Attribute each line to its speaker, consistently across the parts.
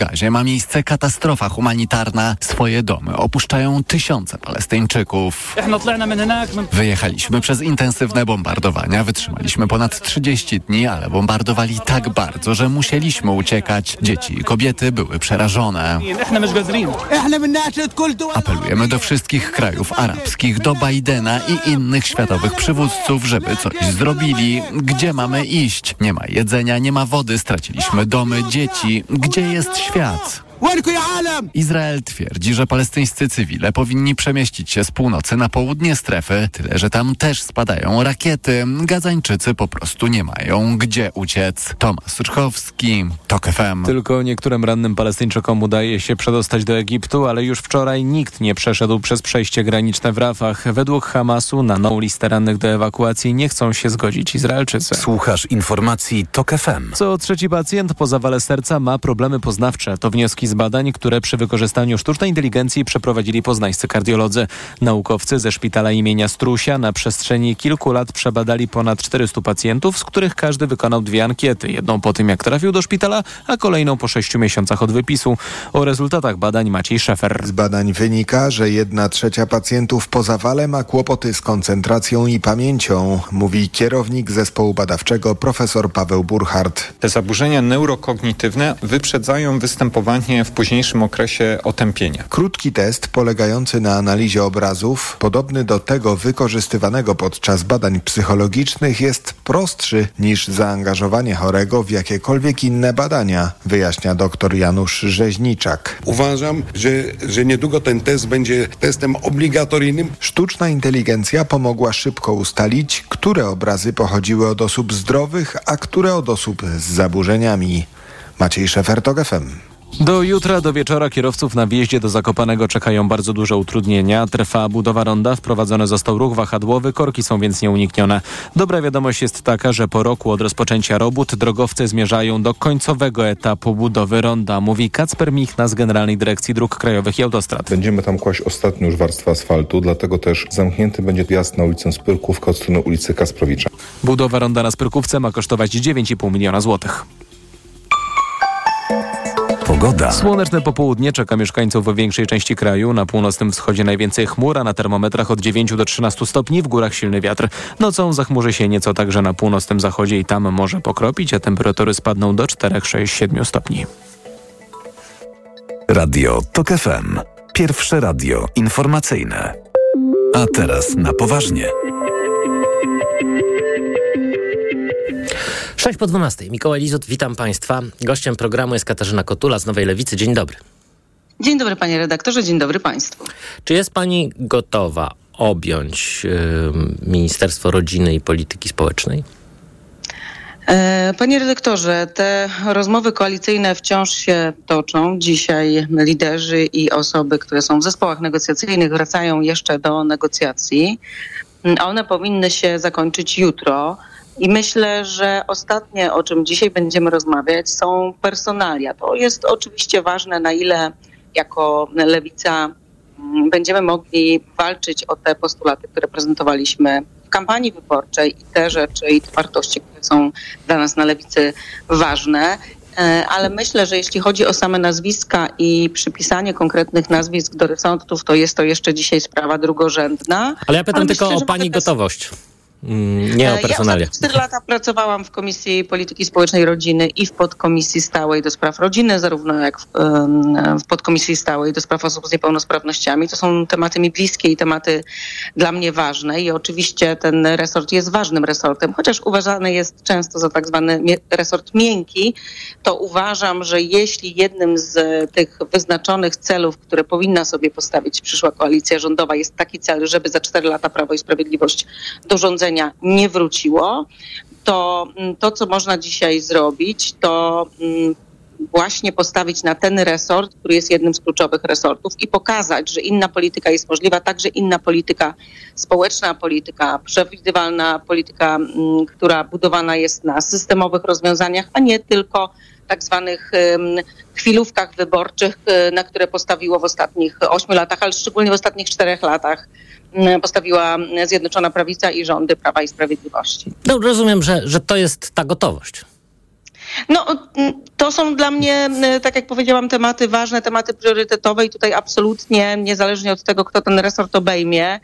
Speaker 1: Gazie ma miejsce katastrofa humanitarna. Swoje domy opuszczają tysiące Palestyńczyków. Wyjechaliśmy przez intensywne bombardowania, wytrzymaliśmy ponad 30 dni, ale bombardowali tak bardzo, że musieliśmy uciekać. Dzieci i kobiety były przerażone. Apelujemy do wszystkich krajów arabskich, do Bidena i innych światowych przywódców, żeby coś zrobili. Gdzie mamy iść? Nie ma jedzenia, nie ma wody, straciliśmy domy, dzieci. Gdzie jest świat? świat. Izrael twierdzi, że palestyńscy cywile powinni przemieścić się z północy na południe strefy, tyle że tam też spadają rakiety. Gazańczycy po prostu nie mają gdzie uciec. Tomasz Rczkowski, TOK FM.
Speaker 2: Tylko niektórym rannym Palestyńczykom udaje się przedostać do Egiptu, ale już wczoraj nikt nie przeszedł przez przejście graniczne w Rafach. Według Hamasu na nową listę rannych do ewakuacji nie chcą się zgodzić Izraelczycy.
Speaker 3: Słuchasz informacji TOK FM.
Speaker 2: Co trzeci pacjent po zawale serca ma problemy poznawcze. To wnioski z badań, które przy wykorzystaniu sztucznej inteligencji przeprowadzili poznańscy kardiolodzy. Naukowcy ze szpitala imienia Strusia na przestrzeni kilku lat przebadali ponad 400 pacjentów, z których każdy wykonał dwie ankiety. Jedną po tym, jak trafił do szpitala, a kolejną po sześciu miesiącach od wypisu. O rezultatach badań Maciej Szefer.
Speaker 4: Z badań wynika, że jedna trzecia pacjentów po zawale ma kłopoty z koncentracją i pamięcią, mówi kierownik zespołu badawczego profesor Paweł Burchardt.
Speaker 5: Te zaburzenia neurokognitywne wyprzedzają występowanie w późniejszym okresie otępienia.
Speaker 4: Krótki test polegający na analizie obrazów, podobny do tego wykorzystywanego podczas badań psychologicznych, jest prostszy niż zaangażowanie chorego w jakiekolwiek inne badania, wyjaśnia dr Janusz Rzeźniczak.
Speaker 6: Uważam, że, że niedługo ten test będzie testem obligatoryjnym.
Speaker 4: Sztuczna inteligencja pomogła szybko ustalić, które obrazy pochodziły od osób zdrowych, a które od osób z zaburzeniami. Maciej Szefer, FM.
Speaker 2: Do jutra, do wieczora kierowców na wjeździe do Zakopanego czekają bardzo duże utrudnienia. Trwa budowa ronda, wprowadzony został ruch wahadłowy, korki są więc nieuniknione. Dobra wiadomość jest taka, że po roku od rozpoczęcia robót drogowcy zmierzają do końcowego etapu budowy ronda, mówi Kacper Michna z Generalnej Dyrekcji Dróg Krajowych i Autostrad.
Speaker 7: Będziemy tam kłaść ostatnią już warstwę asfaltu, dlatego też zamknięty będzie wjazd na ulicę Spyrkówka od strony ulicy Kasprowicza.
Speaker 2: Budowa ronda na Spyrkówce ma kosztować 9,5 miliona złotych.
Speaker 3: Pogoda.
Speaker 2: Słoneczne popołudnie czeka mieszkańców w większej części kraju. Na północnym wschodzie najwięcej chmur, a na termometrach od 9 do 13 stopni, w górach silny wiatr. Nocą zachmurzy się nieco także na północnym zachodzie i tam może pokropić, a temperatury spadną do 4, 6, 7 stopni.
Speaker 3: Radio TOK FM. Pierwsze radio informacyjne. A teraz na poważnie.
Speaker 8: 6 po 12. Mikołaj Lizut, witam Państwa. Gościem programu jest Katarzyna Kotula z Nowej Lewicy. Dzień dobry.
Speaker 9: Dzień dobry panie redaktorze, dzień dobry państwu.
Speaker 8: Czy jest pani gotowa objąć Ministerstwo Rodziny i Polityki Społecznej?
Speaker 9: E, Panie redaktorze, te rozmowy koalicyjne wciąż się toczą. Dzisiaj liderzy i osoby, które są w zespołach negocjacyjnych, wracają jeszcze do negocjacji. One powinny się zakończyć jutro. I myślę, że ostatnie, o czym dzisiaj będziemy rozmawiać, są personalia. To jest oczywiście ważne, na ile jako lewica mm, będziemy mogli walczyć o te postulaty, które prezentowaliśmy w kampanii wyborczej i te rzeczy i te wartości, które są dla nas na lewicy ważne. E, ale myślę, że jeśli chodzi o same nazwiska i przypisanie konkretnych nazwisk do resortów, to jest to jeszcze dzisiaj sprawa drugorzędna.
Speaker 8: Ale ja pytam
Speaker 9: Ale
Speaker 8: tylko
Speaker 9: myślę,
Speaker 8: o Pani gotowość. Mm, Nie o personalia.
Speaker 9: Ja 4 lata pracowałam w Komisji Polityki Społecznej Rodziny i w podkomisji stałej do spraw rodziny, zarówno jak w, w podkomisji stałej do spraw osób z niepełnosprawnościami. To są tematy mi bliskie i tematy dla mnie ważne i oczywiście ten resort jest ważnym resortem, chociaż uważany jest często za tak zwany resort miękki, to uważam, że jeśli jednym z tych wyznaczonych celów, które powinna sobie postawić przyszła koalicja rządowa jest taki cel, żeby za 4 lata Prawo i Sprawiedliwość do rządzenia nie wróciło, to mm, to, co można dzisiaj zrobić, to mm, właśnie postawić na ten resort, który jest jednym z kluczowych resortów i pokazać, że inna polityka jest możliwa, także inna polityka społeczna, polityka przewidywalna, polityka, mm, która budowana jest na systemowych rozwiązaniach, a nie tylko tak zwanych chwilówkach wyborczych, e, na które postawiło w ostatnich ośmiu latach, ale szczególnie w ostatnich czterech latach postawiła Zjednoczona Prawica i rządy Prawa i Sprawiedliwości.
Speaker 8: No, rozumiem, że, że to jest ta gotowość.
Speaker 9: No, to są dla mnie, tak jak powiedziałam, tematy ważne, tematy priorytetowe i tutaj absolutnie, niezależnie od tego, kto ten resort obejmie,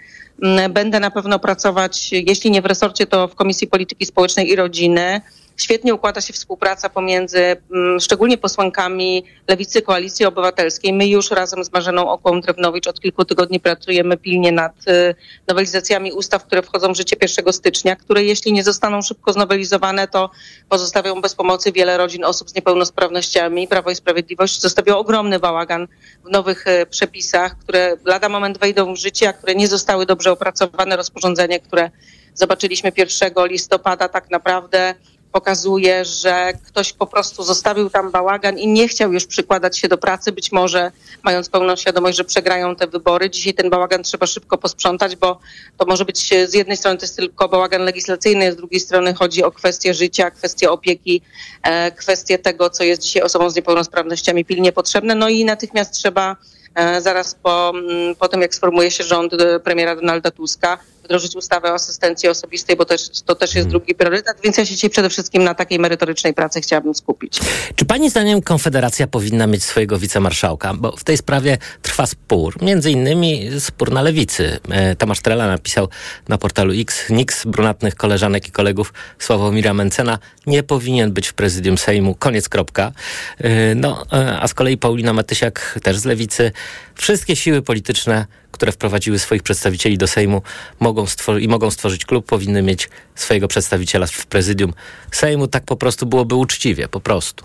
Speaker 9: będę na pewno pracować, jeśli nie w resorcie, to w Komisji Polityki Społecznej i Rodziny Świetnie układa się współpraca pomiędzy mm, szczególnie posłankami Lewicy Koalicji Obywatelskiej. My już razem z Marzeną Okłą-Drewnowicz od kilku tygodni pracujemy pilnie nad y, nowelizacjami ustaw, które wchodzą w życie 1 stycznia, które jeśli nie zostaną szybko znowelizowane, to pozostawią bez pomocy wiele rodzin osób z niepełnosprawnościami. Prawo i Sprawiedliwość zostawiło ogromny bałagan w nowych y, przepisach, które lada moment wejdą w życie, a które nie zostały dobrze opracowane. Rozporządzenie, które zobaczyliśmy 1 listopada tak naprawdę pokazuje, że ktoś po prostu zostawił tam bałagan i nie chciał już przykładać się do pracy, być może mając pełną świadomość, że przegrają te wybory. Dzisiaj ten bałagan trzeba szybko posprzątać, bo to może być z jednej strony to jest tylko bałagan legislacyjny, z drugiej strony chodzi o kwestie życia, kwestie opieki, e, kwestie tego, co jest dzisiaj osobom z niepełnosprawnościami pilnie potrzebne. No i natychmiast trzeba e, zaraz po, mm, po tym, jak sformułuje się rząd e, premiera Donalda Tuska, wdrożyć ustawę o asystencji osobistej, bo też, to też jest hmm. drugi priorytet, więc ja się dzisiaj przede wszystkim na takiej merytorycznej pracy chciałabym skupić.
Speaker 8: Czy pani zdaniem Konfederacja powinna mieć swojego wicemarszałka? Bo w tej sprawie trwa spór, między innymi spór na lewicy. E, Tomasz Trela napisał na portalu X, nikt z brunatnych koleżanek i kolegów Sławomira Mencena nie powinien być w prezydium Sejmu, koniec kropka. E, no, e, a z kolei Paulina Matysiak, też z lewicy, wszystkie siły polityczne które wprowadziły swoich przedstawicieli do Sejmu mogą i mogą stworzyć klub, powinny mieć swojego przedstawiciela w prezydium Sejmu. Tak po prostu byłoby uczciwie, po prostu.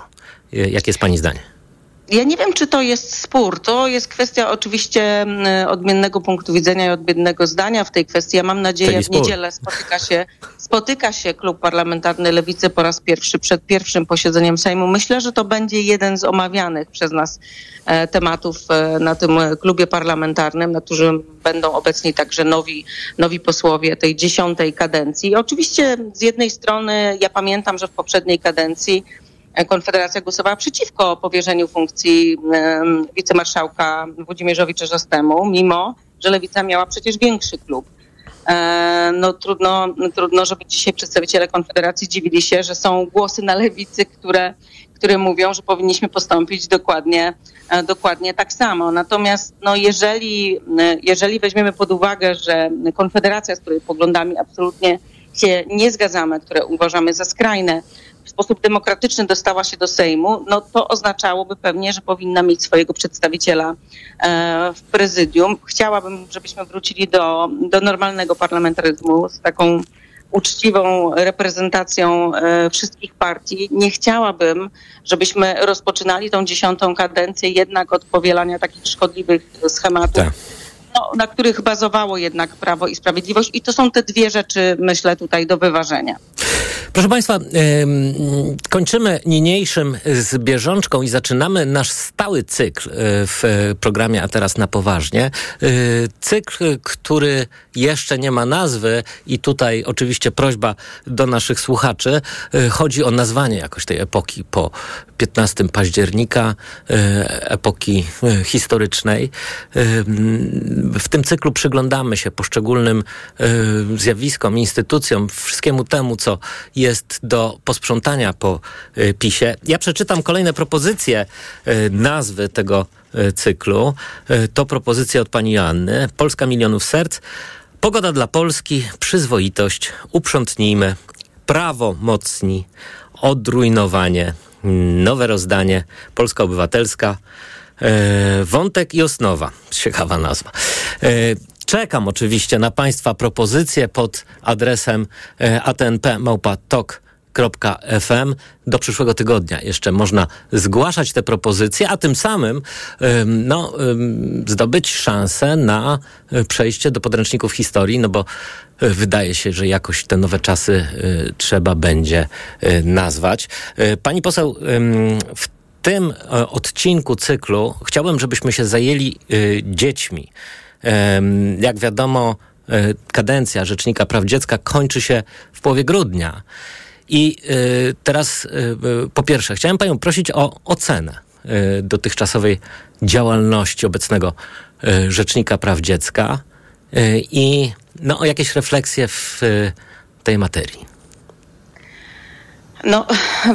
Speaker 8: Jakie jest Pani zdanie?
Speaker 9: Ja nie wiem, czy to jest spór. To jest kwestia oczywiście mm, odmiennego punktu widzenia i odmiennego zdania w tej kwestii. Ja mam nadzieję, w niedzielę spotyka się, spotyka się klub parlamentarny Lewicy po raz pierwszy przed pierwszym posiedzeniem Sejmu. Myślę, że to będzie jeden z omawianych przez nas e, tematów e, na tym klubie parlamentarnym, na którym będą obecni także nowi, nowi posłowie tej dziesiątej kadencji. Oczywiście z jednej strony ja pamiętam, że w poprzedniej kadencji Konfederacja głosowała przeciwko powierzeniu funkcji wicemarszałka Włodzimierzowi Czerzastemu, mimo że Lewica miała przecież większy klub. E, no trudno, trudno, żeby dzisiaj przedstawiciele Konfederacji dziwili się, że są głosy na lewicy, które, które mówią, że powinniśmy postąpić dokładnie, e, dokładnie tak samo. Natomiast no, jeżeli, jeżeli weźmiemy pod uwagę, że Konfederacja, z której poglądami absolutnie się nie zgadzamy, które uważamy za skrajne, w sposób demokratyczny dostała się do Sejmu, no to oznaczałoby pewnie, że powinna mieć swojego przedstawiciela e, w prezydium. Chciałabym, żebyśmy wrócili do, do normalnego parlamentaryzmu z taką uczciwą reprezentacją e, wszystkich partii. Nie chciałabym, żebyśmy rozpoczynali tą dziesiątą kadencję jednak od powielania takich szkodliwych schematów. Tak. No, na których bazowało jednak Prawo i Sprawiedliwość. I to są te dwie rzeczy, myślę, tutaj do wyważenia.
Speaker 8: Proszę Państwa, kończymy niniejszym z bieżączką i zaczynamy nasz stały cykl e, w programie A teraz na poważnie. E, cykl, który jeszcze nie ma nazwy i tutaj oczywiście prośba do naszych słuchaczy. E, chodzi o nazwanie jakoś tej epoki po 15 października, epoki historycznej. W tym cyklu przyglądamy się poszczególnym zjawiskom, instytucjom, wszystkiemu temu, co jest do posprzątania po PiSie. Ja przeczytam kolejne propozycje nazwy tego cyklu. To propozycja od pani Joanny. Polska milionów serc. Pogoda dla Polski, przyzwoitość, uprzątnijmy, prawo mocni, odrujnowanie, nowe rozdanie, Polska Obywatelska, wątek i osnowa. Ciekawa nazwa. Czekam oczywiście na Państwa propozycje pod adresem e, atnp.tok.fm do przyszłego tygodnia. Jeszcze można zgłaszać te propozycje, a tym samym no, zdobyć szansę na e, przejście do podręczników historii, no bo e, wydaje się, że jakoś te nowe czasy trzeba będzie nazwać. Pani poseł, w tym odcinku cyklu chciałbym, żebyśmy się zajęli dziećmi. Jak wiadomo, e, kadencja Rzecznika Praw Dziecka kończy się w połowie grudnia. I e, teraz, e, po pierwsze, chciałem Panią prosić o ocenę dotychczasowej działalności obecnego Rzecznika Praw Dziecka i no, o jakieś refleksje w tej materii.
Speaker 9: No,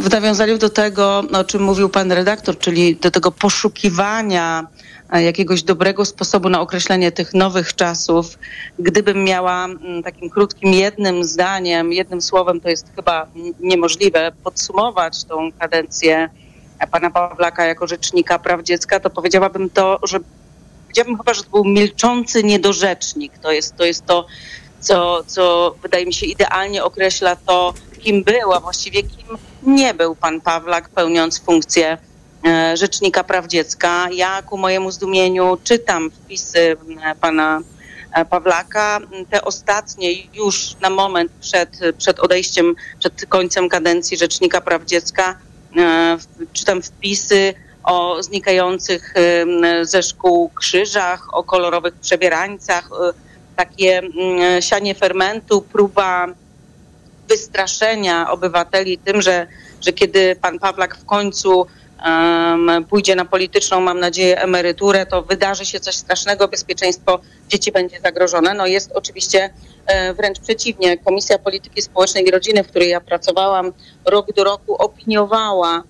Speaker 9: w nawiązaniu do tego, o czym mówił pan redaktor, czyli do tego poszukiwania e, jakiegoś dobrego sposobu na określenie tych nowych czasów, gdybym miała takim krótkim jednym zdaniem, jednym słowem, to jest chyba niemożliwe, podsumować tą kadencję pana Pawlaka jako rzecznika praw dziecka, to powiedziałabym to, że powiedziałabym chyba, że to był milczący niedorzecznik. To jest to, jest to co, co wydaje mi się idealnie określa to, kim był, a właściwie kim nie był pan Pawlak, pełniąc funkcję e, Rzecznika Praw Dziecka. Ja ku mojemu zdumieniu czytam wpisy e, pana e, Pawlaka. Te ostatnie już na moment przed, przed odejściem, przed końcem kadencji Rzecznika Praw Dziecka czytam wpisy o znikających ze szkół krzyżach, o kolorowych przebierańcach, takie mm, sianie fermentu, próba wystraszenia obywateli tym, że, że kiedy pan Pawlak w końcu um, pójdzie na polityczną, mam nadzieję, emeryturę, to wydarzy się coś strasznego, bezpieczeństwo dzieci będzie zagrożone. No jest oczywiście e, wręcz przeciwnie. Komisja Polityki Społecznej i Rodziny, w której ja pracowałam, rok do roku opiniowała e,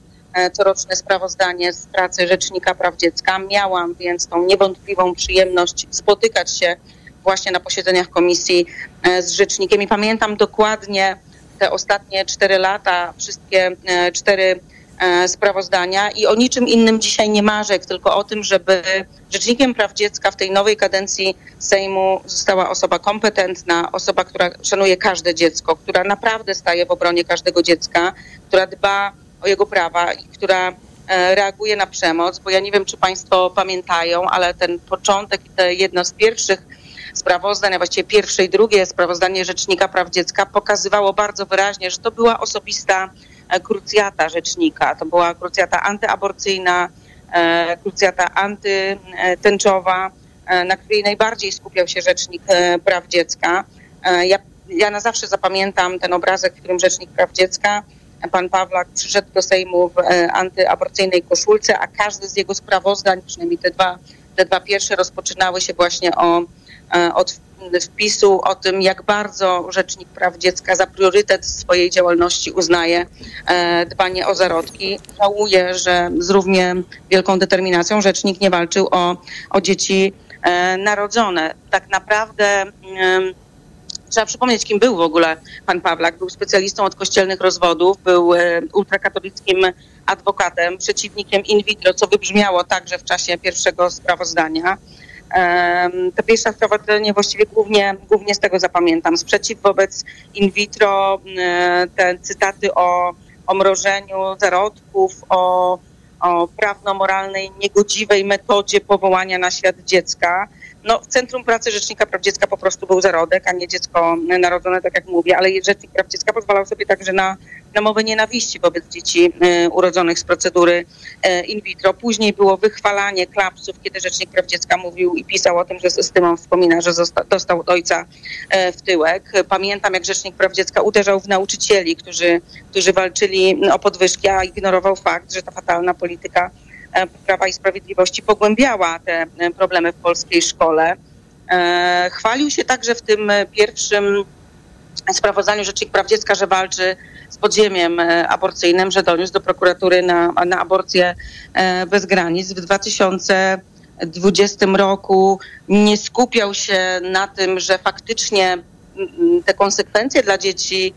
Speaker 9: coroczne sprawozdanie z pracy Rzecznika Praw Dziecka. Miałam więc tą niewątpliwą przyjemność spotykać się właśnie na posiedzeniach komisji e, z rzecznikiem i pamiętam dokładnie te ostatnie cztery lata, wszystkie e, cztery e, sprawozdania i o niczym innym dzisiaj nie marzę, tylko o tym, żeby Rzecznikiem Praw Dziecka w tej nowej kadencji Sejmu została osoba kompetentna, osoba, która szanuje każde dziecko, która naprawdę staje w obronie każdego dziecka, która dba o jego prawa i która reaguje na przemoc, bo ja nie wiem, czy Państwo pamiętają, ale ten początek i jedno z pierwszych sprawozdań, a właściwie pierwsze i drugie sprawozdanie Rzecznika Praw Dziecka pokazywało bardzo wyraźnie, że to była osobista e, krucjata rzecznika. To była krucjata antyaborcyjna, e, krucjata antytęczowa, e, na której najbardziej skupiał się Rzecznik Praw Dziecka. Ja, ja na zawsze zapamiętam ten obrazek, w którym Rzecznik Praw Dziecka pan Pawlak przyszedł do Sejmu w antyaborcyjnej koszulce, a każdy z jego sprawozdań, przynajmniej te dwa, te dwa pierwsze, rozpoczynały się właśnie o E, od wpisu o tym, jak bardzo Rzecznik Praw Dziecka za priorytet swojej działalności uznaje e, dbanie o zarodki. Żałuję, że z równie wielką determinacją Rzecznik nie walczył o, o dzieci e, narodzone. Tak naprawdę trzeba przypomnieć, kim był w ogóle pan Pawlak. Był specjalistą od kościelnych rozwodów, był ultrakatolickim adwokatem, przeciwnikiem in vitro, co wybrzmiało także w czasie pierwszego sprawozdania. To pierwsze wprowadzenie właściwie głównie, głównie z tego zapamiętam. Sprzeciw wobec in vitro, te cytaty o, o mrożeniu zarodków, o, o prawno-moralnej, niegodziwej metodzie powołania na świat dziecka no, w centrum pracy Rzecznika Praw Dziecka po prostu był zarodek, a nie dziecko narodzone, tak jak mówię, ale Rzecznik Praw Dziecka pozwalał sobie także na, na mowę nienawiści wobec dzieci y, urodzonych z procedury y, in vitro. Później było wychwalanie klapsów, kiedy Rzecznik Praw Dziecka mówił i pisał o tym, że z estymą wspomina, że zosta, dostał od ojca y, w tyłek. Pamiętam, jak Rzecznik Praw Dziecka uderzał w nauczycieli, którzy, którzy walczyli o podwyżki, a ignorował fakt, że ta fatalna polityka E, Prawa i Sprawiedliwości pogłębiała te e, problemy w polskiej szkole. E, chwalił się także w tym pierwszym sprawozdaniu Rzecznik Praw Dziecka, że walczy z podziemiem aborcyjnym, że doniósł do prokuratury na, na aborcję bez granic. W 2020 roku nie skupiał się na tym, że faktycznie te konsekwencje dla dzieci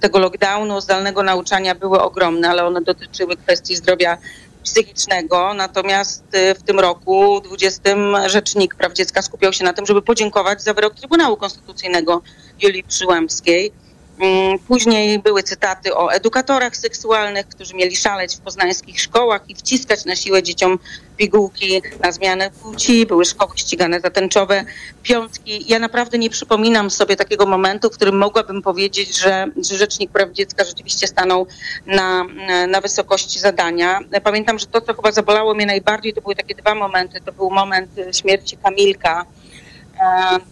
Speaker 9: tego lockdownu, zdalnego nauczania były ogromne, ale one dotyczyły kwestii zdrowia psychicznego, natomiast y, w tym roku 20 Rzecznik Praw Dziecka skupiał się na tym, żeby podziękować za wyrok Trybunału Konstytucyjnego Julii Przyłębskiej. Mm, później były cytaty o edukatorach seksualnych, którzy mieli szaleć w poznańskich szkołach i wciskać na siłę dzieciom pigułki na zmianę płci. Były szkoły ścigane za tęczowe piątki. Ja naprawdę nie przypominam sobie takiego momentu, w którym mogłabym powiedzieć, że, że Rzecznik Praw Dziecka rzeczywiście stanął na, na wysokości zadania. Pamiętam, że to, co chyba zabolało mnie najbardziej, to były takie dwa momenty. To był moment śmierci Kamilka, E,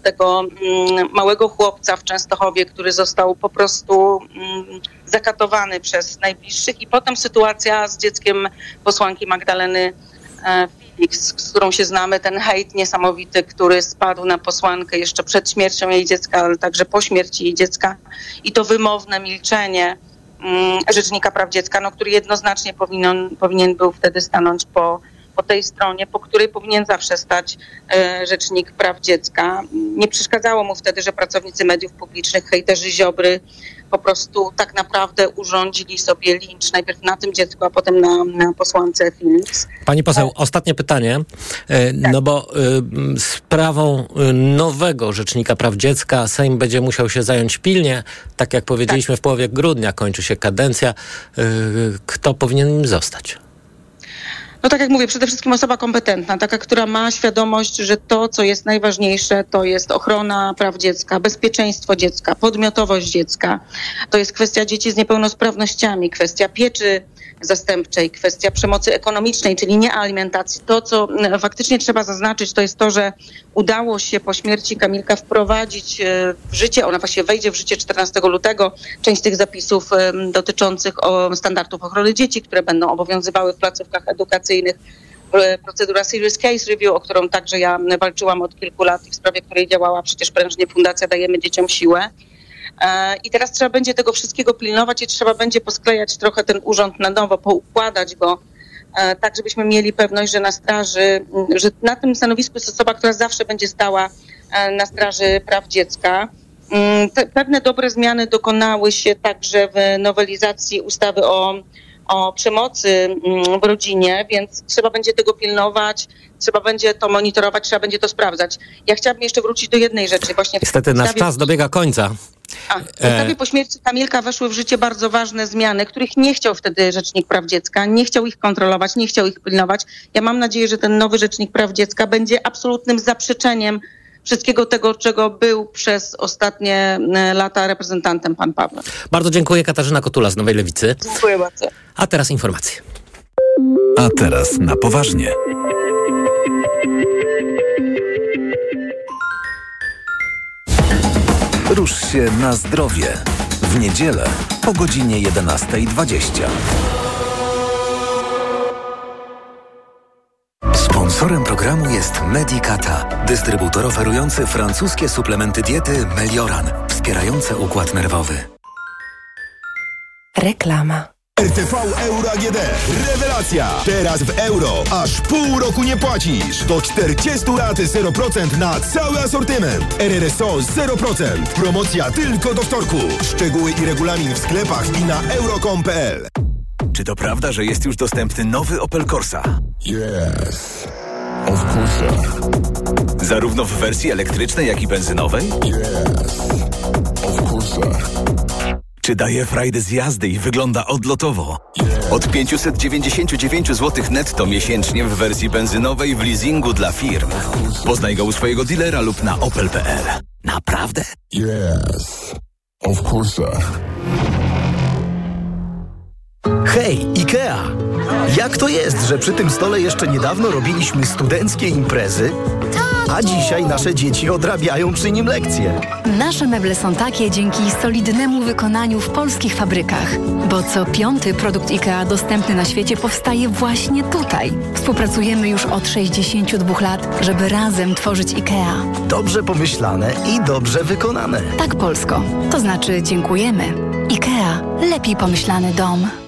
Speaker 9: tego mm, małego chłopca w Częstochowie, który został po prostu mm, zakatowany przez najbliższych i potem sytuacja z dzieckiem posłanki Magdaleny e, Felix, z którą się znamy, ten hejt niesamowity, który spadł na posłankę jeszcze przed śmiercią jej dziecka, ale także po śmierci jej dziecka. I to wymowne milczenie mm, Rzecznika Praw Dziecka, no, który jednoznacznie powinien, powinien był wtedy stanąć po, po tej stronie, po której powinien zawsze stać e, Rzecznik Praw Dziecka. Nie przeszkadzało mu wtedy, że pracownicy mediów publicznych, hejterzy Ziobry po prostu tak naprawdę urządzili sobie lincz najpierw na tym dziecku, a potem na, na posłance Philips.
Speaker 8: Pani poseł, ostatnie pytanie. E, No bo y, sprawą nowego Rzecznika Praw Dziecka Sejm będzie musiał się zająć pilnie. Tak jak powiedzieliśmy, w połowie grudnia kończy się kadencja. Y, Kto powinien nim zostać?
Speaker 9: No tak jak mówię, przede wszystkim osoba kompetentna, taka, która ma świadomość, że to, co jest najważniejsze, to jest ochrona praw dziecka, bezpieczeństwo dziecka, podmiotowość dziecka. To jest kwestia dzieci z niepełnosprawnościami, kwestia pieczy zastępczej, kwestia przemocy ekonomicznej, czyli nie alimentacji. To, co mm, faktycznie trzeba zaznaczyć, to jest to, że udało się po śmierci Kamilka wprowadzić e, w życie, ona właściwie wejdzie w życie 14 lutego, część tych zapisów dotyczących standardów ochrony dzieci, które będą obowiązywały w placówkach edukacyjnych. E, Procedura Serious Case Review, o którą także ja walczyłam od kilku lat i w sprawie której działała przecież prężnie Fundacja Dajemy Dzieciom Siłę. E, I teraz trzeba będzie tego wszystkiego pilnować i trzeba będzie posklejać trochę ten urząd na nowo, poukładać go, e, tak żebyśmy mieli pewność, że na straży, że na tym stanowisku jest osoba, która zawsze będzie stała e, na straży praw dziecka. Mm, Te, pewne dobre zmiany dokonały się także w nowelizacji ustawy o, o przemocy mm, w rodzinie, więc trzeba będzie tego pilnować, trzeba będzie to monitorować, trzeba będzie to sprawdzać. Ja chciałabym jeszcze wrócić do jednej rzeczy. Właśnie
Speaker 8: Niestety nasz czas dobiega końca.
Speaker 9: A, w ustawie po śmierci Kamilka weszły w życie bardzo ważne zmiany, których nie chciał wtedy Rzecznik Praw Dziecka, nie chciał ich kontrolować, nie chciał ich pilnować. Ja mam nadzieję, że ten nowy Rzecznik Praw Dziecka będzie absolutnym zaprzeczeniem wszystkiego tego, czego był przez ostatnie e, lata reprezentantem pan Paweł.
Speaker 8: Bardzo dziękuję. Katarzyna Kotula z Nowej Lewicy.
Speaker 9: Dziękuję bardzo.
Speaker 8: A teraz informacje.
Speaker 3: A teraz na poważnie. Rusz się na zdrowie. W niedzielę po godzinie 11.20. Sponsorem programu jest Medicata, dystrybutor oferujący francuskie suplementy diety Melioran, wspierające układ nerwowy.
Speaker 10: Reklama.
Speaker 11: RTV Euro AGD. Rewelacja! Teraz w euro. Aż pół roku nie płacisz. Do 40 lat 0% na cały asortyment. RRSO 0%. Promocja tylko do wtorku. Szczegóły i regulamin w sklepach i na euro.com.pl
Speaker 12: Czy to prawda, że jest już dostępny nowy Opel Corsa?
Speaker 11: Yes. Of course.
Speaker 12: Zarówno w wersji elektrycznej, jak i benzynowej?
Speaker 11: Yes. Of course.
Speaker 12: Czy daje frajdę z jazdy i wygląda odlotowo? Od 599 zł netto miesięcznie w wersji benzynowej w leasingu dla firm. Poznaj go u swojego dealera lub na opel.pl. Naprawdę?
Speaker 11: Yes. Of course.
Speaker 13: Hej, IKEA! Jak to jest, że przy tym stole jeszcze niedawno robiliśmy studenckie imprezy, a dzisiaj nasze dzieci odrabiają przy nim lekcje?
Speaker 10: Nasze meble są takie dzięki solidnemu wykonaniu w polskich fabrykach, bo co piąty produkt IKEA dostępny na świecie powstaje właśnie tutaj. Współpracujemy już od 62 lat, żeby razem tworzyć IKEA.
Speaker 13: Dobrze pomyślane i dobrze wykonane.
Speaker 10: Tak, Polsko. To znaczy dziękujemy. IKEA. Lepiej pomyślany dom.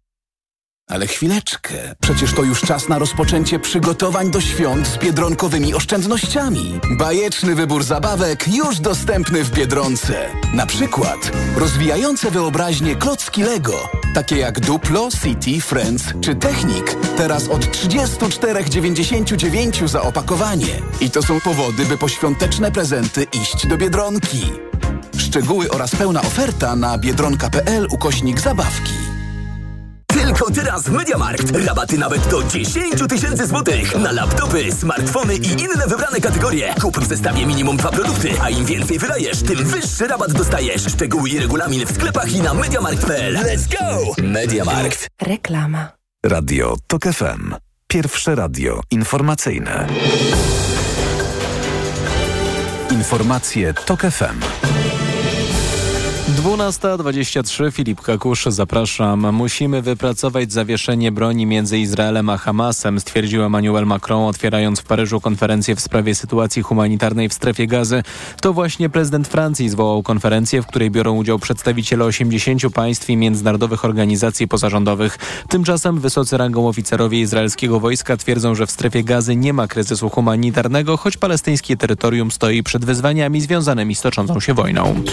Speaker 14: Ale chwileczkę. Przecież to już czas na rozpoczęcie przygotowań do świąt z biedronkowymi oszczędnościami. Bajeczny wybór zabawek już dostępny w Biedronce. Na przykład rozwijające wyobraźnię klocki Lego, takie jak Duplo, City, Friends czy Technik. Teraz od 34,99 za opakowanie. I to są powody, by po świąteczne prezenty iść do Biedronki. Szczegóły oraz pełna oferta na biedronka.pl ukośnik zabawki.
Speaker 15: Tylko teraz w Mediamarkt. Rabaty nawet do 10 tysięcy złotych na laptopy, smartfony i inne wybrane kategorie. Kup w zestawie minimum dwa produkty, a im więcej wydajesz, tym wyższy rabat dostajesz. Szczegóły i regulamin w sklepach i na mediamarkt.pl. Let's go! Mediamarkt.
Speaker 10: Reklama.
Speaker 3: Radio TOK FM. Pierwsze radio informacyjne. Informacje TOK FM.
Speaker 2: 12.23 Filip Kakusz, zapraszam. Musimy wypracować zawieszenie broni między Izraelem a Hamasem, stwierdził Emmanuel Macron, otwierając w Paryżu konferencję w sprawie sytuacji humanitarnej w strefie gazy. To właśnie prezydent Francji zwołał konferencję, w której biorą udział przedstawiciele 80 państw i międzynarodowych organizacji pozarządowych. Tymczasem wysocy rangą oficerowie izraelskiego wojska twierdzą, że w strefie gazy nie ma kryzysu humanitarnego, choć palestyńskie terytorium stoi przed wyzwaniami związanymi z toczącą się wojną.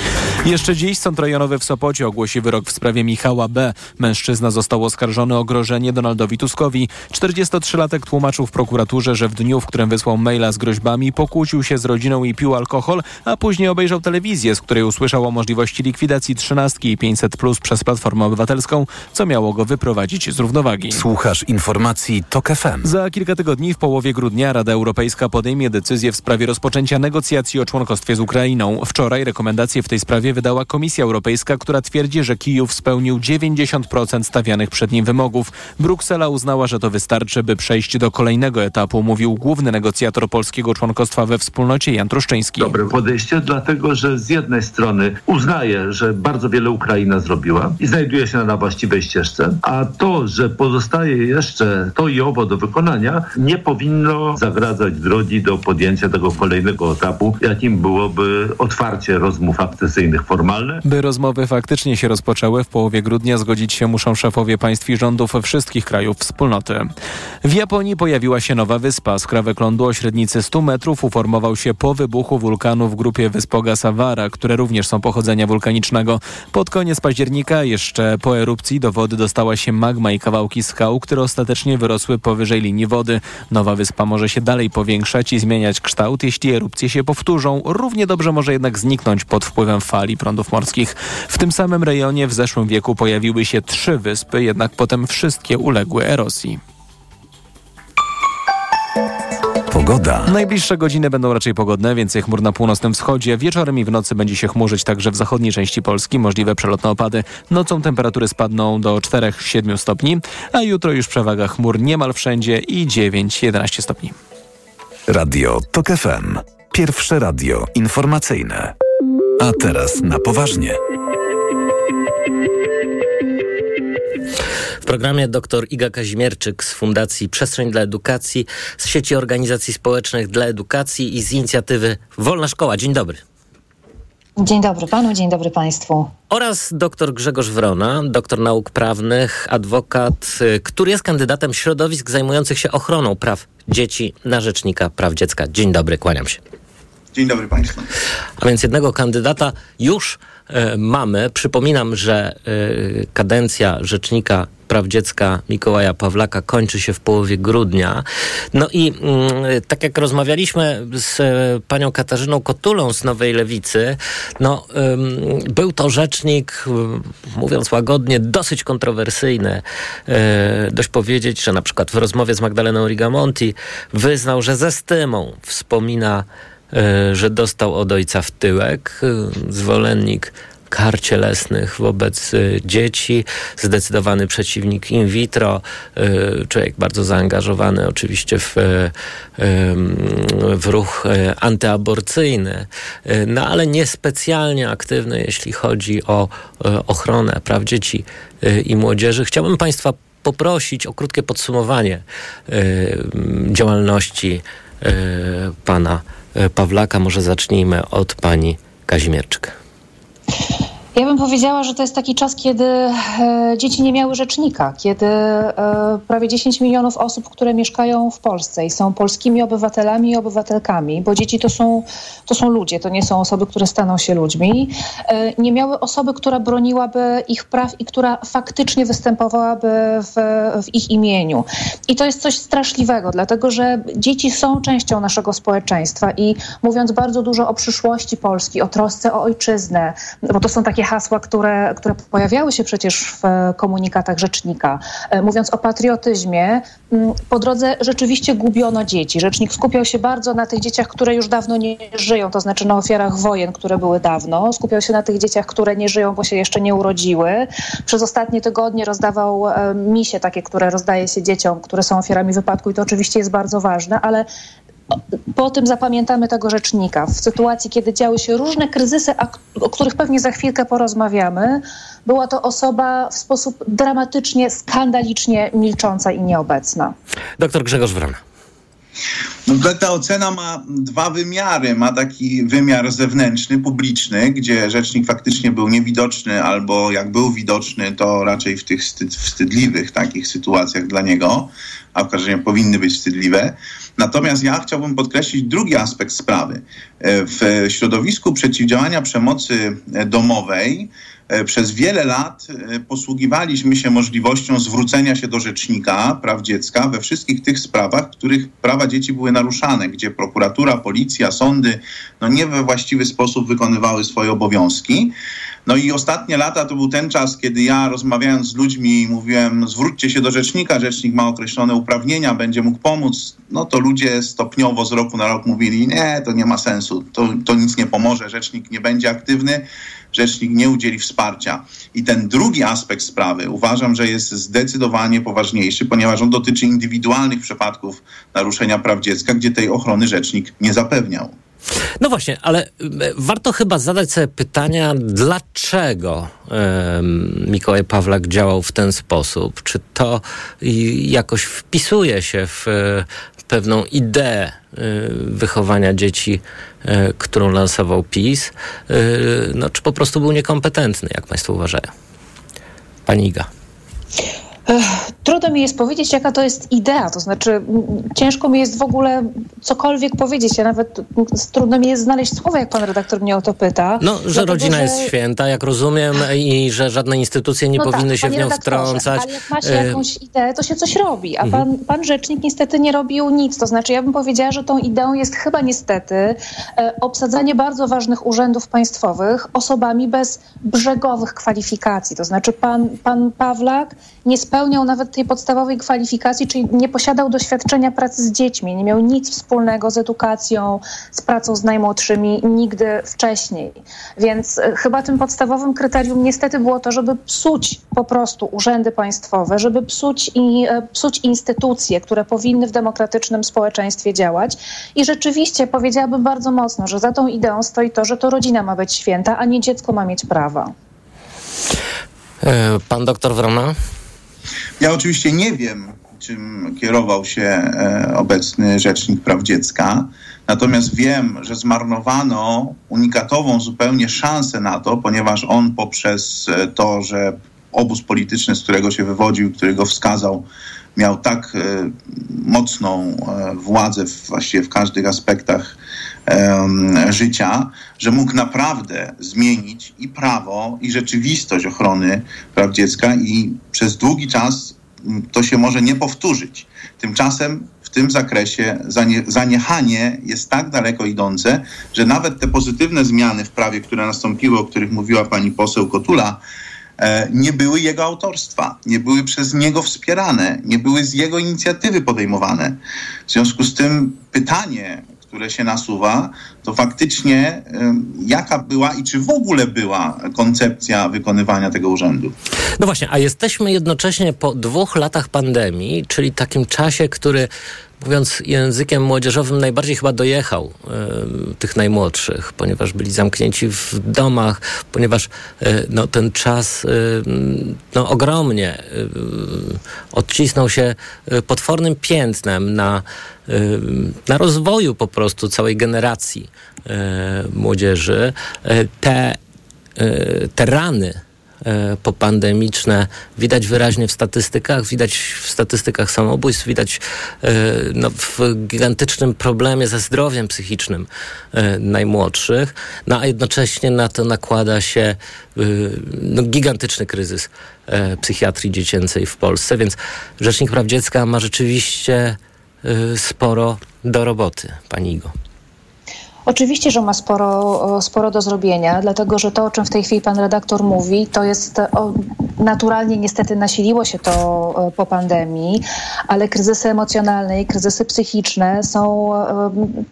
Speaker 2: Jeszcze dziś Sąd rejonowy w Sopocie ogłosi wyrok w sprawie Michała B. Mężczyzna został oskarżony o grożenie Donaldowi Tuskowi. 43-latek tłumaczył w prokuraturze, że w dniu, w którym wysłał maila z groźbami, pokłócił się z rodziną i pił alkohol, a później obejrzał telewizję, z której usłyszał o możliwości likwidacji trzynastki i 500 plus przez Platformę Obywatelską, co miało go wyprowadzić z równowagi.
Speaker 3: Słuchasz informacji TOK FM.
Speaker 2: Za kilka tygodni, w połowie grudnia, Rada Europejska podejmie decyzję w sprawie rozpoczęcia negocjacji o członkostwie z Ukrainą. Wczoraj rekomendacje w tej sprawie wydała Komisja Europejska, która twierdzi, że Kijów spełnił 90% stawianych przed nim wymogów. Bruksela uznała, że to wystarczy, by przejść do kolejnego etapu, mówił główny negocjator polskiego członkostwa we wspólnocie Jan Truszczyński.
Speaker 16: Dobre podejście, dlatego że z jednej strony uznaje, że bardzo wiele Ukraina zrobiła i znajduje się na właściwej ścieżce, a to, że pozostaje jeszcze to i owo do wykonania, nie powinno zagradzać drogi do podjęcia tego kolejnego etapu, jakim byłoby otwarcie rozmów akcesyjnych formalnych.
Speaker 2: By rozmowy faktycznie się rozpoczęły w połowie grudnia, zgodzić się muszą szefowie państw i rządów wszystkich krajów wspólnoty. W Japonii pojawiła się nowa wyspa. Skrawek lądu o średnicy 100 metrów uformował się po wybuchu wulkanu w grupie wysp Ogasawara, które również są pochodzenia wulkanicznego. Pod koniec października, jeszcze po erupcji, do wody dostała się magma i kawałki skał, które ostatecznie wyrosły powyżej linii wody. Nowa wyspa może się dalej powiększać i zmieniać kształt, jeśli erupcje się powtórzą. Równie dobrze może jednak zniknąć pod wpływem fali prądów morskich. W tym samym rejonie w zeszłym wieku pojawiły się trzy wyspy, jednak potem wszystkie uległy erozji.
Speaker 3: Pogoda.
Speaker 2: Najbliższe godziny będą raczej pogodne, więcej chmur na północnym wschodzie. Wieczorem i w nocy będzie się chmurzyć także w zachodniej części Polski. Możliwe przelotne opady. Nocą temperatury spadną do 4-7 stopni, a jutro już przewaga chmur niemal wszędzie i 9-11 stopni.
Speaker 3: Radio TOK FM. Pierwsze radio informacyjne. A teraz na poważnie.
Speaker 8: W programie dr Iga Kazimierczyk z Fundacji Przestrzeń dla Edukacji, z sieci organizacji społecznych dla edukacji i z inicjatywy Wolna Szkoła. Dzień dobry.
Speaker 17: Dzień dobry panu, dzień dobry państwu.
Speaker 8: Oraz dr Grzegorz Wrona, doktor nauk prawnych, adwokat, y, który jest kandydatem środowisk zajmujących się ochroną praw dzieci na Rzecznika Praw Dziecka. Dzień dobry, kłaniam się.
Speaker 18: Dzień dobry Państwu.
Speaker 8: A więc jednego kandydata już e, mamy. Przypominam, że e, kadencja Rzecznika Praw Dziecka Mikołaja Pawlaka kończy się w połowie grudnia. No i mm, tak jak rozmawialiśmy z e, panią Katarzyną Kotulą z Nowej Lewicy, no ym, był to rzecznik, ym, mówiąc łagodnie, dosyć kontrowersyjny. E, dość powiedzieć, że na przykład w rozmowie z Magdaleną Rigamonti wyznał, że ze stymą wspomina że dostał od ojca w tyłek, e, zwolennik kar cielesnych wobec y, dzieci, zdecydowany przeciwnik in vitro, człowiek bardzo zaangażowany oczywiście w, w ruch antyaborcyjny, no ale niespecjalnie aktywny, jeśli chodzi o ochronę praw dzieci i młodzieży. Chciałbym Państwa poprosić o krótkie podsumowanie działalności pana Pawlaka. Może zacznijmy od pani Kazimierczyk.
Speaker 17: Ja bym powiedziała, że to jest taki czas, kiedy e, dzieci nie miały rzecznika, kiedy e, prawie 10 milionów osób, które mieszkają w Polsce i są polskimi obywatelami i obywatelkami, bo dzieci to są, to są ludzie, to nie są osoby, które staną się ludźmi, e, nie miały osoby, która broniłaby ich praw i która faktycznie występowałaby w, w ich imieniu. I to jest coś straszliwego, dlatego że dzieci są częścią naszego społeczeństwa i mówiąc bardzo dużo o przyszłości Polski, o trosce o ojczyznę, bo to są takie hasła, które, które pojawiały się przecież w komunikatach rzecznika. E, mówiąc o patriotyzmie, mm, po drodze rzeczywiście gubiono dzieci. Rzecznik skupiał się bardzo na tych dzieciach, które już dawno nie żyją, to znaczy na ofiarach wojen, które były dawno. Skupiał się na tych dzieciach, które nie żyją, bo się jeszcze nie urodziły. Przez ostatnie tygodnie rozdawał e, misie takie, które rozdaje się dzieciom, które są ofiarami wypadku i to oczywiście jest bardzo ważne, ale po tym zapamiętamy tego rzecznika. W sytuacji, kiedy działy się różne kryzysy, o których pewnie za chwilkę porozmawiamy, była to osoba w sposób dramatycznie, skandalicznie milcząca i nieobecna.
Speaker 8: Doktor Grzegorz Wrona.
Speaker 19: No, ta ocena ma dwa wymiary. Ma taki wymiar zewnętrzny, publiczny, gdzie rzecznik faktycznie był niewidoczny, albo jak był widoczny, to raczej w tych wstyd, wstydliwych takich sytuacjach dla niego, a w każdym razie powinny być wstydliwe. Natomiast ja chciałbym podkreślić drugi aspekt sprawy. W środowisku przeciwdziałania przemocy domowej E, przez wiele lat e, posługiwaliśmy się możliwością zwrócenia się do rzecznika praw dziecka we wszystkich tych sprawach, w których prawa dzieci były naruszane, gdzie prokuratura, policja, sądy no nie we właściwy sposób wykonywały swoje obowiązki. No i ostatnie lata to był ten czas, kiedy ja rozmawiając z ludźmi mówiłem, zwróćcie się do rzecznika, rzecznik ma określone uprawnienia, będzie mógł pomóc. No to ludzie stopniowo z roku na rok mówili, nie, to nie ma sensu, to, to nic nie pomoże, rzecznik nie będzie aktywny rzecznik nie udzieli wsparcia. I ten drugi aspekt sprawy uważam, że jest zdecydowanie poważniejszy, ponieważ on dotyczy indywidualnych przypadków naruszenia praw dziecka, gdzie tej ochrony rzecznik nie zapewniał.
Speaker 8: No właśnie, ale e, warto chyba zadać sobie pytania, dlaczego Mikołaj Pawlak działał w ten sposób? Czy to jakoś wpisuje się w e, pewną ideę e, wychowania dzieci, którą lansował PiS? No, czy po prostu był niekompetentny, jak Państwo uważają? Pani Iga.
Speaker 17: Trudno mi jest powiedzieć, jaka to jest idea. To znaczy, ciężko mi jest w ogóle cokolwiek powiedzieć. Ja nawet trudno mi jest znaleźć słowa, jak pan redaktor mnie o to pyta.
Speaker 8: No, że dlatego, rodzina że... jest święta, jak rozumiem, i że żadne instytucje nie no tak, powinny tak, się w nią wtrącać.
Speaker 17: Ale jak ma się jakąś ideę, to się coś robi. A mhm. pan, pan rzecznik niestety nie robił nic. To znaczy, ja bym powiedziała, że tą ideą jest chyba niestety e, obsadzanie bardzo ważnych urzędów państwowych osobami bez brzegowych kwalifikacji. To znaczy, pan, pan Pawlak nie spełniał nawet tej podstawowej kwalifikacji, czyli nie posiadał doświadczenia pracy z dziećmi, nie miał nic wspólnego z edukacją, z pracą z najmłodszymi nigdy wcześniej. Więc e, chyba tym podstawowym kryterium niestety było to, żeby psuć po prostu urzędy państwowe, żeby psuć, i, e, psuć instytucje, które powinny w demokratycznym społeczeństwie działać. I rzeczywiście powiedziałabym bardzo mocno, że za tą ideą stoi to, że to rodzina ma być święta, a nie dziecko ma mieć prawa.
Speaker 8: E, pan doktor Wrona?
Speaker 19: Ja oczywiście nie wiem, czym kierował się e, obecny Rzecznik Praw Dziecka. Natomiast wiem, że zmarnowano unikatową zupełnie szansę na to, ponieważ on poprzez e, to, że obóz polityczny, z którego się wywodził, który go wskazał, miał tak e, mocną władzę właściwie w każdych aspektach życia, że mógł naprawdę zmienić i prawo, i rzeczywistość ochrony praw dziecka, i przez długi czas to się może nie powtórzyć. Tymczasem w tym zakresie zanie, zaniechanie jest tak daleko idące, że nawet te pozytywne zmiany w prawie, które nastąpiły, o których mówiła pani poseł Kotula, e, nie były jego autorstwa, nie były przez niego wspierane, nie były z jego inicjatywy podejmowane. W związku z tym pytanie, które się nasuwa, to faktycznie jaka była i czy w ogóle była koncepcja wykonywania tego urzędu.
Speaker 8: No właśnie, a jesteśmy jednocześnie po dwóch latach pandemii, czyli takim czasie, który mówiąc językiem młodzieżowym, najbardziej chyba dojechał y, tych najmłodszych, ponieważ byli zamknięci w domach, ponieważ y, no, ten czas y, no, ogromnie odcisnął się potwornym piętnem na, na rozwoju po prostu całej generacji młodzieży. Te te rany E, popandemiczne. Widać wyraźnie w statystykach, widać w statystykach samobójstw, widać e, no, w gigantycznym problemie ze zdrowiem psychicznym e, najmłodszych, no a jednocześnie na to nakłada się no, gigantyczny kryzys psychiatrii dziecięcej w Polsce, więc Rzecznik Praw Dziecka ma rzeczywiście sporo do roboty, pani Igo.
Speaker 17: Oczywiście, że ma sporo, sporo do zrobienia, dlatego że to, o czym w tej chwili pan redaktor mówi, to jest naturalnie niestety nasiliło się to po pandemii, ale kryzysy emocjonalne i kryzysy psychiczne są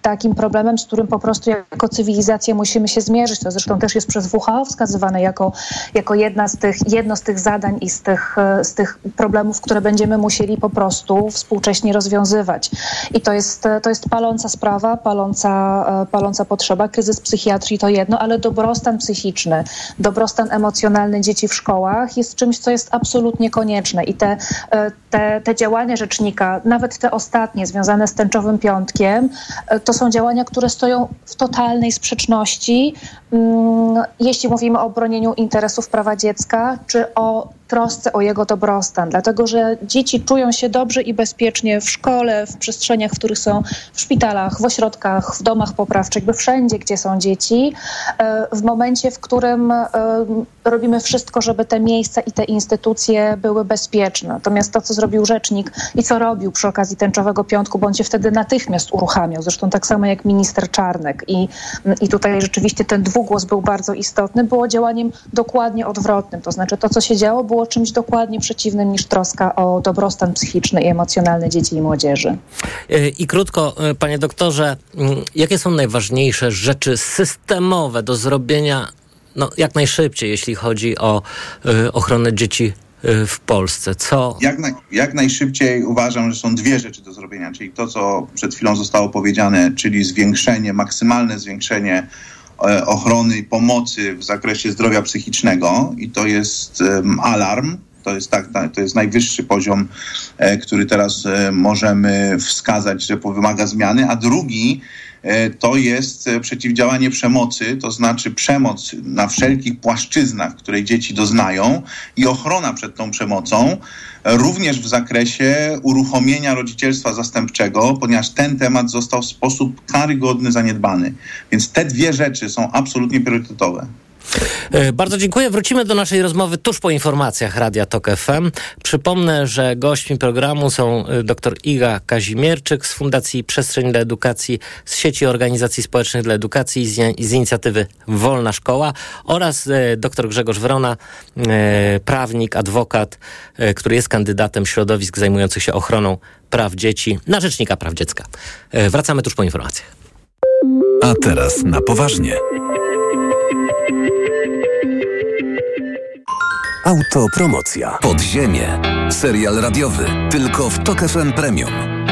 Speaker 17: takim problemem, z którym po prostu jako cywilizacja musimy się zmierzyć. To zresztą też jest przez WHO wskazywane jako, jako jedna z tych, jedno z tych zadań i z tych, z tych problemów, które będziemy musieli po prostu współcześnie rozwiązywać. I to jest, to jest paląca sprawa, paląca, paląca potrzeba. Kryzys psychiatrii to jedno, ale dobrostan psychiczny, dobrostan emocjonalny dzieci w szkołach jest czymś, co jest absolutnie konieczne. I te, e, te, te działania rzecznika, nawet te ostatnie związane z tęczowym piątkiem, e, to są działania, które stoją w totalnej sprzeczności, mm, jeśli mówimy o bronieniu interesów prawa dziecka, czy o trosce o jego dobrostan, dlatego że dzieci czują się dobrze i bezpiecznie w szkole, w przestrzeniach, w których są, w szpitalach, w ośrodkach, w domach poprawczych, jakby wszędzie, gdzie są dzieci, e, w momencie, w którym robimy wszystko, żeby te miejsca i te instytucje były bezpieczne. Natomiast to, co zrobił rzecznik i co robił przy okazji tęczowego piątku, bo on się wtedy natychmiast uruchamiał, zresztą tak samo jak minister Czarnek i, i tutaj rzeczywiście ten dwugłos był bardzo istotny, było działaniem dokładnie odwrotnym, to znaczy to, co się działo, było czymś dokładnie przeciwnym niż troska o dobrostan psychiczny i emocjonalny dzieci i młodzieży.
Speaker 8: E, I krótko, e, panie doktorze, jakie są najważniejsze rzeczy systemowe do zrobienia no, jak najszybciej, jeśli chodzi o y, ochronę dzieci w Polsce? Co?
Speaker 19: Jak, na, jak najszybciej uważam, że są dwie rzeczy do zrobienia, czyli to, co przed chwilą zostało powiedziane, czyli zwiększenie, maksymalne zwiększenie E, ochrony i pomocy w zakresie zdrowia psychicznego i to jest um, alarm. To jest, tak, to jest najwyższy poziom, e, który teraz e, możemy wskazać, że wymaga zmiany, a drugi to jest e, przeciwdziałanie przemocy, to znaczy przemoc na wszelkich płaszczyznach, której dzieci doznają i ochrona przed tą przemocą również w zakresie uruchomienia rodzicielstwa zastępczego, ponieważ ten temat został w sposób karygodny zaniedbany. Więc te dwie rzeczy są absolutnie priorytetowe.
Speaker 8: E, bardzo dziękuję. Wrócimy do naszej rozmowy tuż po informacjach Radia Tok FM. Przypomnę, że gośćmi programu są e, dr Iga Kazimierczyk z Fundacji Przestrzeń dla Edukacji, z sieci organizacji społecznych dla edukacji z, z inicjatywy Wolna Szkoła oraz e, dr Grzegorz Wrona, prawnik, adwokat, który jest kandydatem środowisk zajmujących się ochroną praw dzieci na Rzecznika Praw Dziecka. Wracamy tuż po informacjach.
Speaker 3: A teraz na poważnie. Autopromocja. Podziemie. Serial radiowy. Tylko w Tok FM Premium.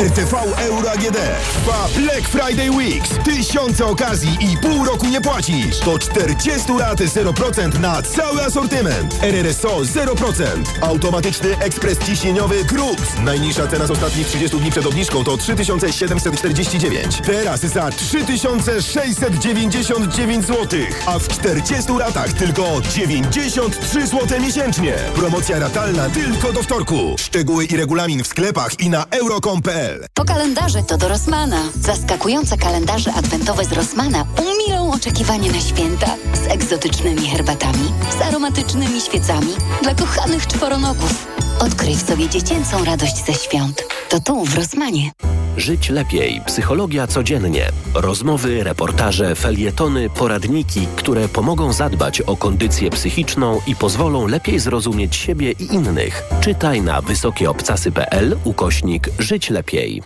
Speaker 11: RTV Euro AGD trwa Black Friday Weeks. Tysiące okazji i pół roku nie płacisz. To 40 lat 0% na cały asortyment. RRSO 0%. Automatyczny ekspres ciśnieniowy Krups. Najniższa cena z ostatnich 30 dni przed obniżką to 3749. Teraz za 3699 zł. A w 40 latach tylko 93 zł miesięcznie. Promocja ratalna tylko do wtorku. Szczegóły i regulamin w sklepach i na euro.com.pl
Speaker 18: po kalendarze to do Rossmana. Zaskakujące kalendarze adwentowe z Rossmana umilą oczekiwanie na święta z egzotycznymi herbatami, z aromatycznymi świecami dla kochanych czworonogów. Odkryj w sobie dziecięcą radość ze świąt. To tu, w Rossmanie.
Speaker 3: Żyć lepiej. Psychologia codziennie. Rozmowy, reportaże, felietony, poradniki, które pomogą zadbać o kondycję psychiczną i pozwolą lepiej zrozumieć siebie i innych. Czytaj na wysokieobcasy.pl ukośnik Żyć lepiej.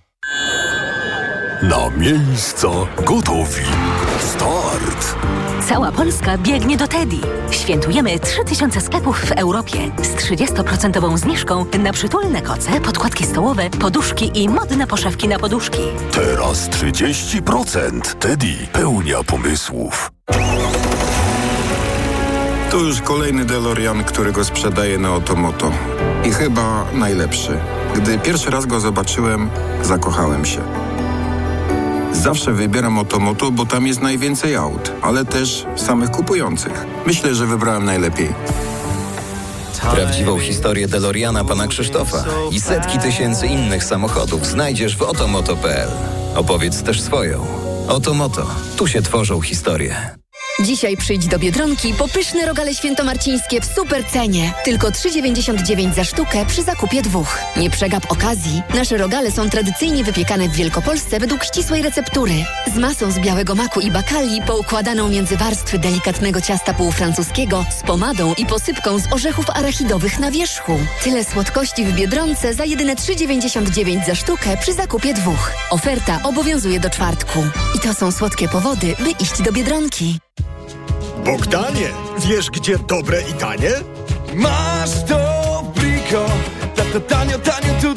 Speaker 20: Na miejsca gotowi. Start!
Speaker 21: Cała Polska biegnie do Teddy. Świętujemy 3000 sklepów w Europie z 30% zniżką na przytulne koce, podkładki stołowe, poduszki i modne poszewki na poduszki.
Speaker 20: Teraz 30%. Teddy pełnia pomysłów.
Speaker 22: To już kolejny DeLorean, którego sprzedaję na Otomoto. I chyba najlepszy. Gdy pierwszy raz go zobaczyłem, zakochałem się. Zawsze wybieram Otomoto, bo tam jest najwięcej aut, ale też samych kupujących. Myślę, że wybrałem najlepiej.
Speaker 23: Prawdziwą historię DeLoreana pana Krzysztofa i setki tysięcy innych samochodów znajdziesz w otomoto.pl. Opowiedz też swoją. Otomoto. Tu się tworzą historie.
Speaker 24: Dzisiaj przyjdź do Biedronki po pyszne rogale świętomarcińskie w super cenie. Tylko 3,99 za sztukę przy zakupie dwóch. Nie przegap okazji. Nasze rogale są tradycyjnie wypiekane w Wielkopolsce według ścisłej receptury. Z masą z białego maku i bakali poukładaną między warstwy delikatnego ciasta półfrancuskiego z pomadą i posypką z orzechów arachidowych na wierzchu. Tyle słodkości w Biedronce za jedyne 3,99 za sztukę przy zakupie dwóch. Oferta obowiązuje do czwartku. I to są słodkie powody, by iść do Biedronki.
Speaker 11: Bogdanie, wiesz gdzie dobre i tanie?
Speaker 25: Masz to briko, ta, ta, tanio, tanio, tu